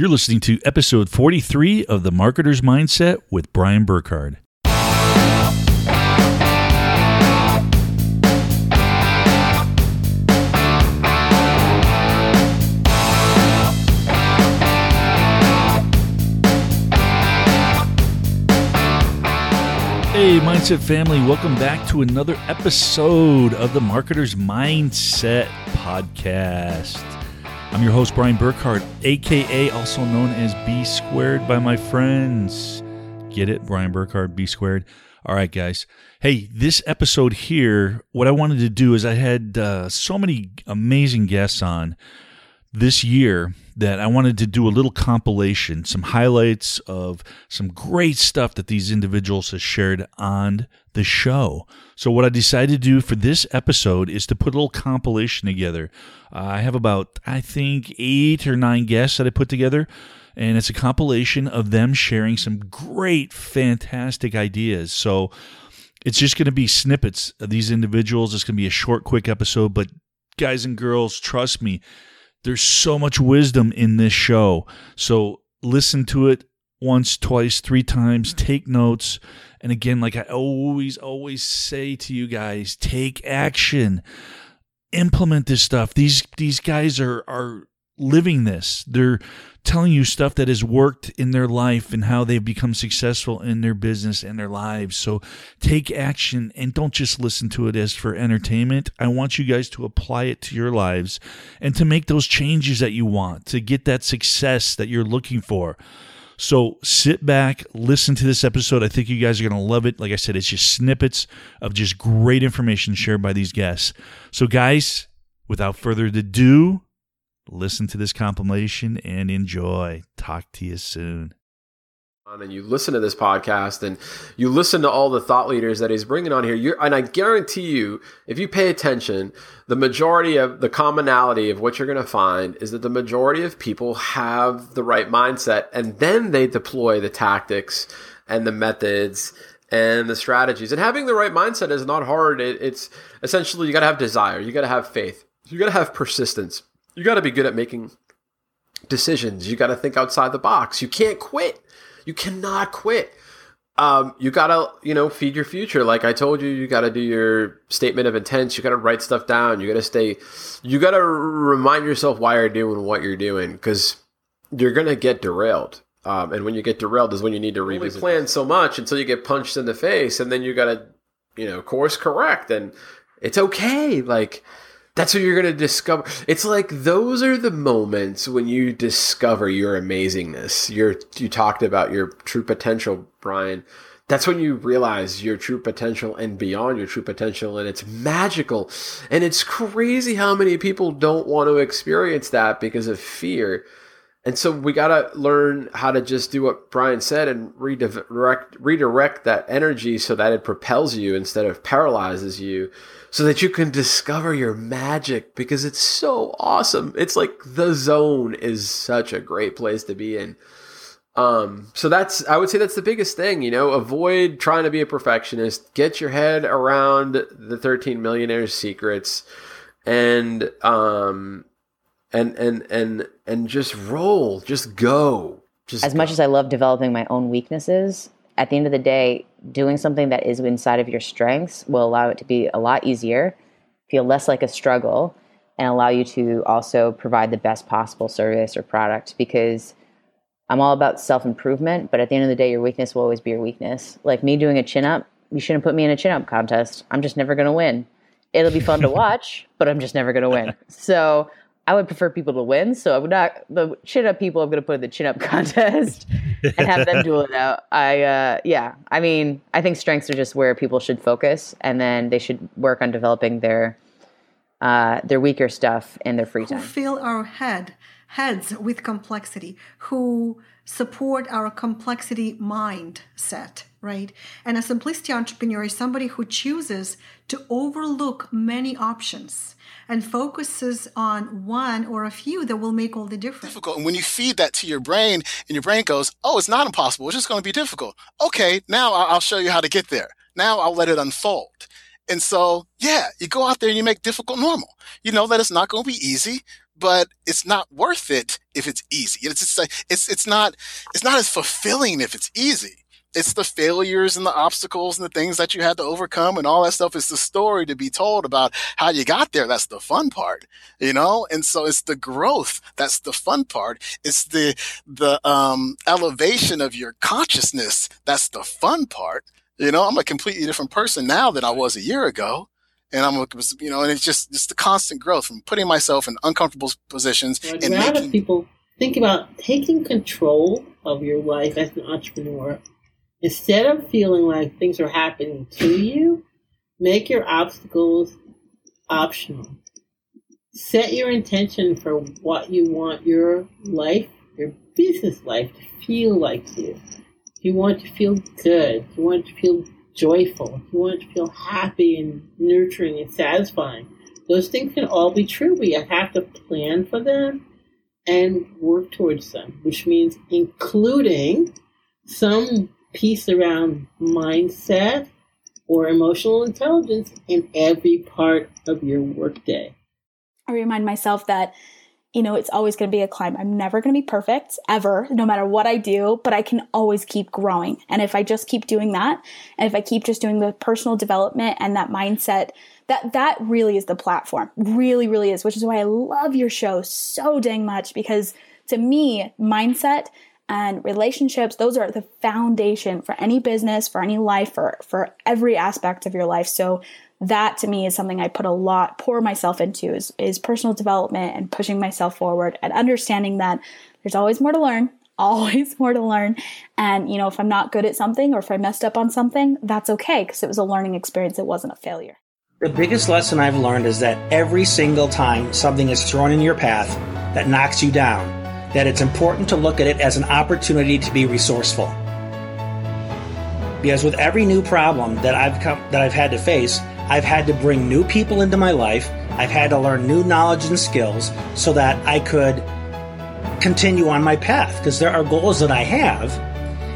You're listening to episode 43 of The Marketer's Mindset with Brian Burkhart. Hey, Mindset family, welcome back to another episode of the Marketer's Mindset podcast. I'm your host, Brian Burkhart, aka also known as B Squared by my friends. Get it? Brian Burkhart, B Squared. All right, guys. Hey, this episode here, what I wanted to do is I had uh, so many amazing guests on this year that I wanted to do a little compilation, some highlights of some great stuff that these individuals have shared on the show. So, what I decided to do for this episode is to put a little compilation together. Uh, I have about, I think, eight or nine guests that I put together, and it's a compilation of them sharing some great, fantastic ideas. So, it's just going to be snippets of these individuals. It's going to be a short, quick episode, but guys and girls, trust me there's so much wisdom in this show. So listen to it once, twice, three times, take notes. And again, like I always, always say to you guys, take action. Implement this stuff. These these guys are are living this. They're telling you stuff that has worked in their life and how they've become successful in their business and their lives. So take action and don't just listen to it as for entertainment. I want you guys to apply it to your lives and to make those changes that you want, to get that success that you're looking for. So sit back, listen to this episode. I think you guys are going to love it. Like I said, it's just snippets of just great information shared by these guests. So, guys, without further ado, listen to this compilation and enjoy. Talk to you soon. And you listen to this podcast and you listen to all the thought leaders that he's bringing on here. You're, and I guarantee you, if you pay attention, the majority of the commonality of what you're going to find is that the majority of people have the right mindset and then they deploy the tactics and the methods and the strategies. And having the right mindset is not hard. It, it's essentially you got to have desire, you got to have faith, you got to have persistence you got to be good at making decisions. You got to think outside the box. You can't quit. You cannot quit. Um, you gotta, you know, feed your future. Like I told you, you gotta do your statement of intent. You gotta write stuff down. You gotta stay. You gotta remind yourself why you're doing what you're doing because you're gonna get derailed. Um, and when you get derailed is when you need to revisit. plan so much until you get punched in the face, and then you gotta, you know, course correct, and it's okay. Like that's what you're going to discover. It's like those are the moments when you discover your amazingness. Your you talked about your true potential, Brian. That's when you realize your true potential and beyond your true potential and it's magical. And it's crazy how many people don't want to experience that because of fear. And so we got to learn how to just do what Brian said and redirect redirect that energy so that it propels you instead of paralyzes you so that you can discover your magic because it's so awesome. It's like the zone is such a great place to be in. Um, so that's I would say that's the biggest thing, you know, avoid trying to be a perfectionist, get your head around the 13 millionaires secrets and um and and and and just roll, just go. Just as go. much as I love developing my own weaknesses, at the end of the day, doing something that is inside of your strengths will allow it to be a lot easier, feel less like a struggle, and allow you to also provide the best possible service or product because I'm all about self improvement, but at the end of the day, your weakness will always be your weakness. Like me doing a chin up, you shouldn't put me in a chin up contest. I'm just never going to win. It'll be fun to watch, but I'm just never going to win. So I would prefer people to win. So I would not the chin up people. I'm going to put in the chin up contest and have them duel it out. I uh, yeah. I mean, I think strengths are just where people should focus, and then they should work on developing their uh, their weaker stuff in their free time. Who fill our head heads with complexity. Who support our complexity mindset, right? And a simplicity entrepreneur is somebody who chooses to overlook many options and focuses on one or a few that will make all the difference. Difficult. And when you feed that to your brain and your brain goes, oh, it's not impossible. It's just going to be difficult. Okay, now I'll show you how to get there. Now I'll let it unfold. And so, yeah, you go out there and you make difficult normal. You know that it's not going to be easy, but it's not worth it if it's easy. It's just it's, it's not, it's not as fulfilling if it's easy. It's the failures and the obstacles and the things that you had to overcome and all that stuff. It's the story to be told about how you got there. That's the fun part, you know? And so it's the growth. That's the fun part. It's the, the, um, elevation of your consciousness. That's the fun part. You know, I'm a completely different person now than I was a year ago and I'm, you know, and it's just just the constant growth from putting myself in uncomfortable positions. I'd and rather making, people think about taking control of your life as an entrepreneur instead of feeling like things are happening to you. Make your obstacles optional. Set your intention for what you want your life, your business life, to feel like you. You want to feel good. You want to feel joyful. You want to feel happy and nurturing and satisfying. Those things can all be true, but you have to plan for them and work towards them, which means including some piece around mindset or emotional intelligence in every part of your workday. I remind myself that you know, it's always going to be a climb. I'm never going to be perfect ever, no matter what I do, but I can always keep growing. And if I just keep doing that, and if I keep just doing the personal development and that mindset, that that really is the platform. Really, really is, which is why I love your show so dang much because to me, mindset and relationships, those are the foundation for any business, for any life, for for every aspect of your life. So that to me is something I put a lot, pour myself into is, is personal development and pushing myself forward and understanding that there's always more to learn, always more to learn. And, you know, if I'm not good at something or if I messed up on something, that's okay because it was a learning experience. It wasn't a failure. The biggest lesson I've learned is that every single time something is thrown in your path that knocks you down, that it's important to look at it as an opportunity to be resourceful. Because with every new problem that I've come, that I've had to face, I've had to bring new people into my life. I've had to learn new knowledge and skills so that I could continue on my path because there are goals that I have,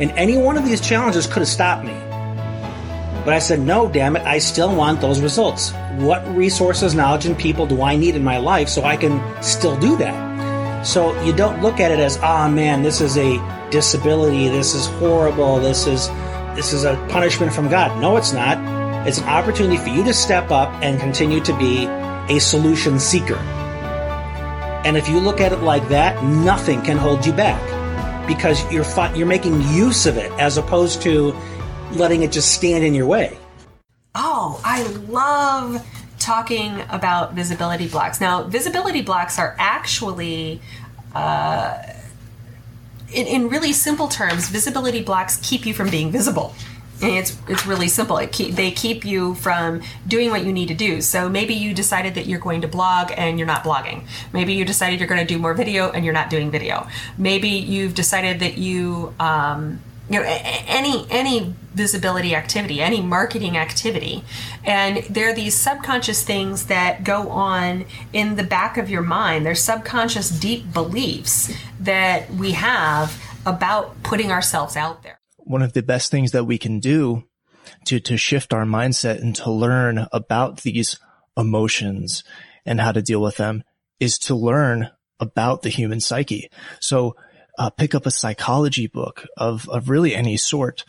and any one of these challenges could have stopped me. But I said, no, damn it, I still want those results. What resources, knowledge, and people do I need in my life so I can still do that? So you don't look at it as, oh man, this is a disability, this is horrible, this is this is a punishment from God. No, it's not. It's an opportunity for you to step up and continue to be a solution seeker. And if you look at it like that, nothing can hold you back because you're you're making use of it as opposed to letting it just stand in your way. Oh, I love talking about visibility blocks. Now, visibility blocks are actually uh, in, in really simple terms, visibility blocks keep you from being visible. It's it's really simple. It keep, they keep you from doing what you need to do. So maybe you decided that you're going to blog and you're not blogging. Maybe you decided you're going to do more video and you're not doing video. Maybe you've decided that you um, you know any any visibility activity any marketing activity. And there are these subconscious things that go on in the back of your mind. There's subconscious deep beliefs that we have about putting ourselves out there. One of the best things that we can do to to shift our mindset and to learn about these emotions and how to deal with them is to learn about the human psyche. So uh, pick up a psychology book of, of really any sort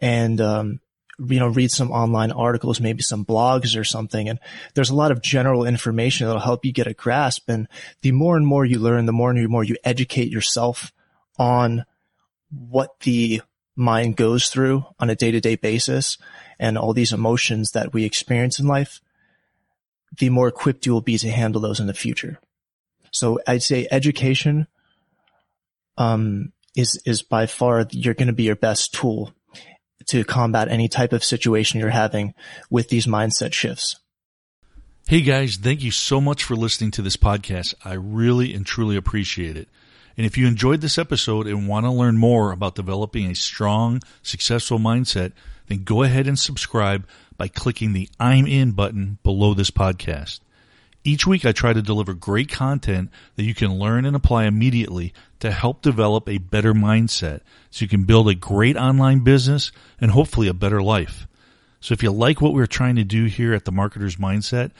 and, um, you know, read some online articles, maybe some blogs or something. And there's a lot of general information that'll help you get a grasp. And the more and more you learn, the more and more you educate yourself on what the mind goes through on a day to day basis and all these emotions that we experience in life, the more equipped you will be to handle those in the future. So I'd say education um, is is by far you're going to be your best tool to combat any type of situation you're having with these mindset shifts. Hey guys, thank you so much for listening to this podcast. I really and truly appreciate it. And if you enjoyed this episode and want to learn more about developing a strong, successful mindset, then go ahead and subscribe by clicking the I'm in button below this podcast. Each week, I try to deliver great content that you can learn and apply immediately to help develop a better mindset so you can build a great online business and hopefully a better life. So if you like what we're trying to do here at the Marketer's Mindset,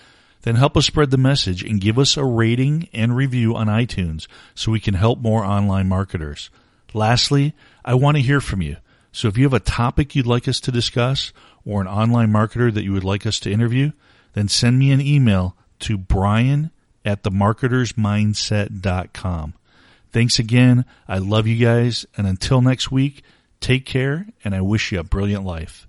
then help us spread the message and give us a rating and review on iTunes so we can help more online marketers. Lastly, I want to hear from you. So if you have a topic you'd like us to discuss or an online marketer that you would like us to interview, then send me an email to brian at themarketersmindset.com. Thanks again. I love you guys. And until next week, take care and I wish you a brilliant life.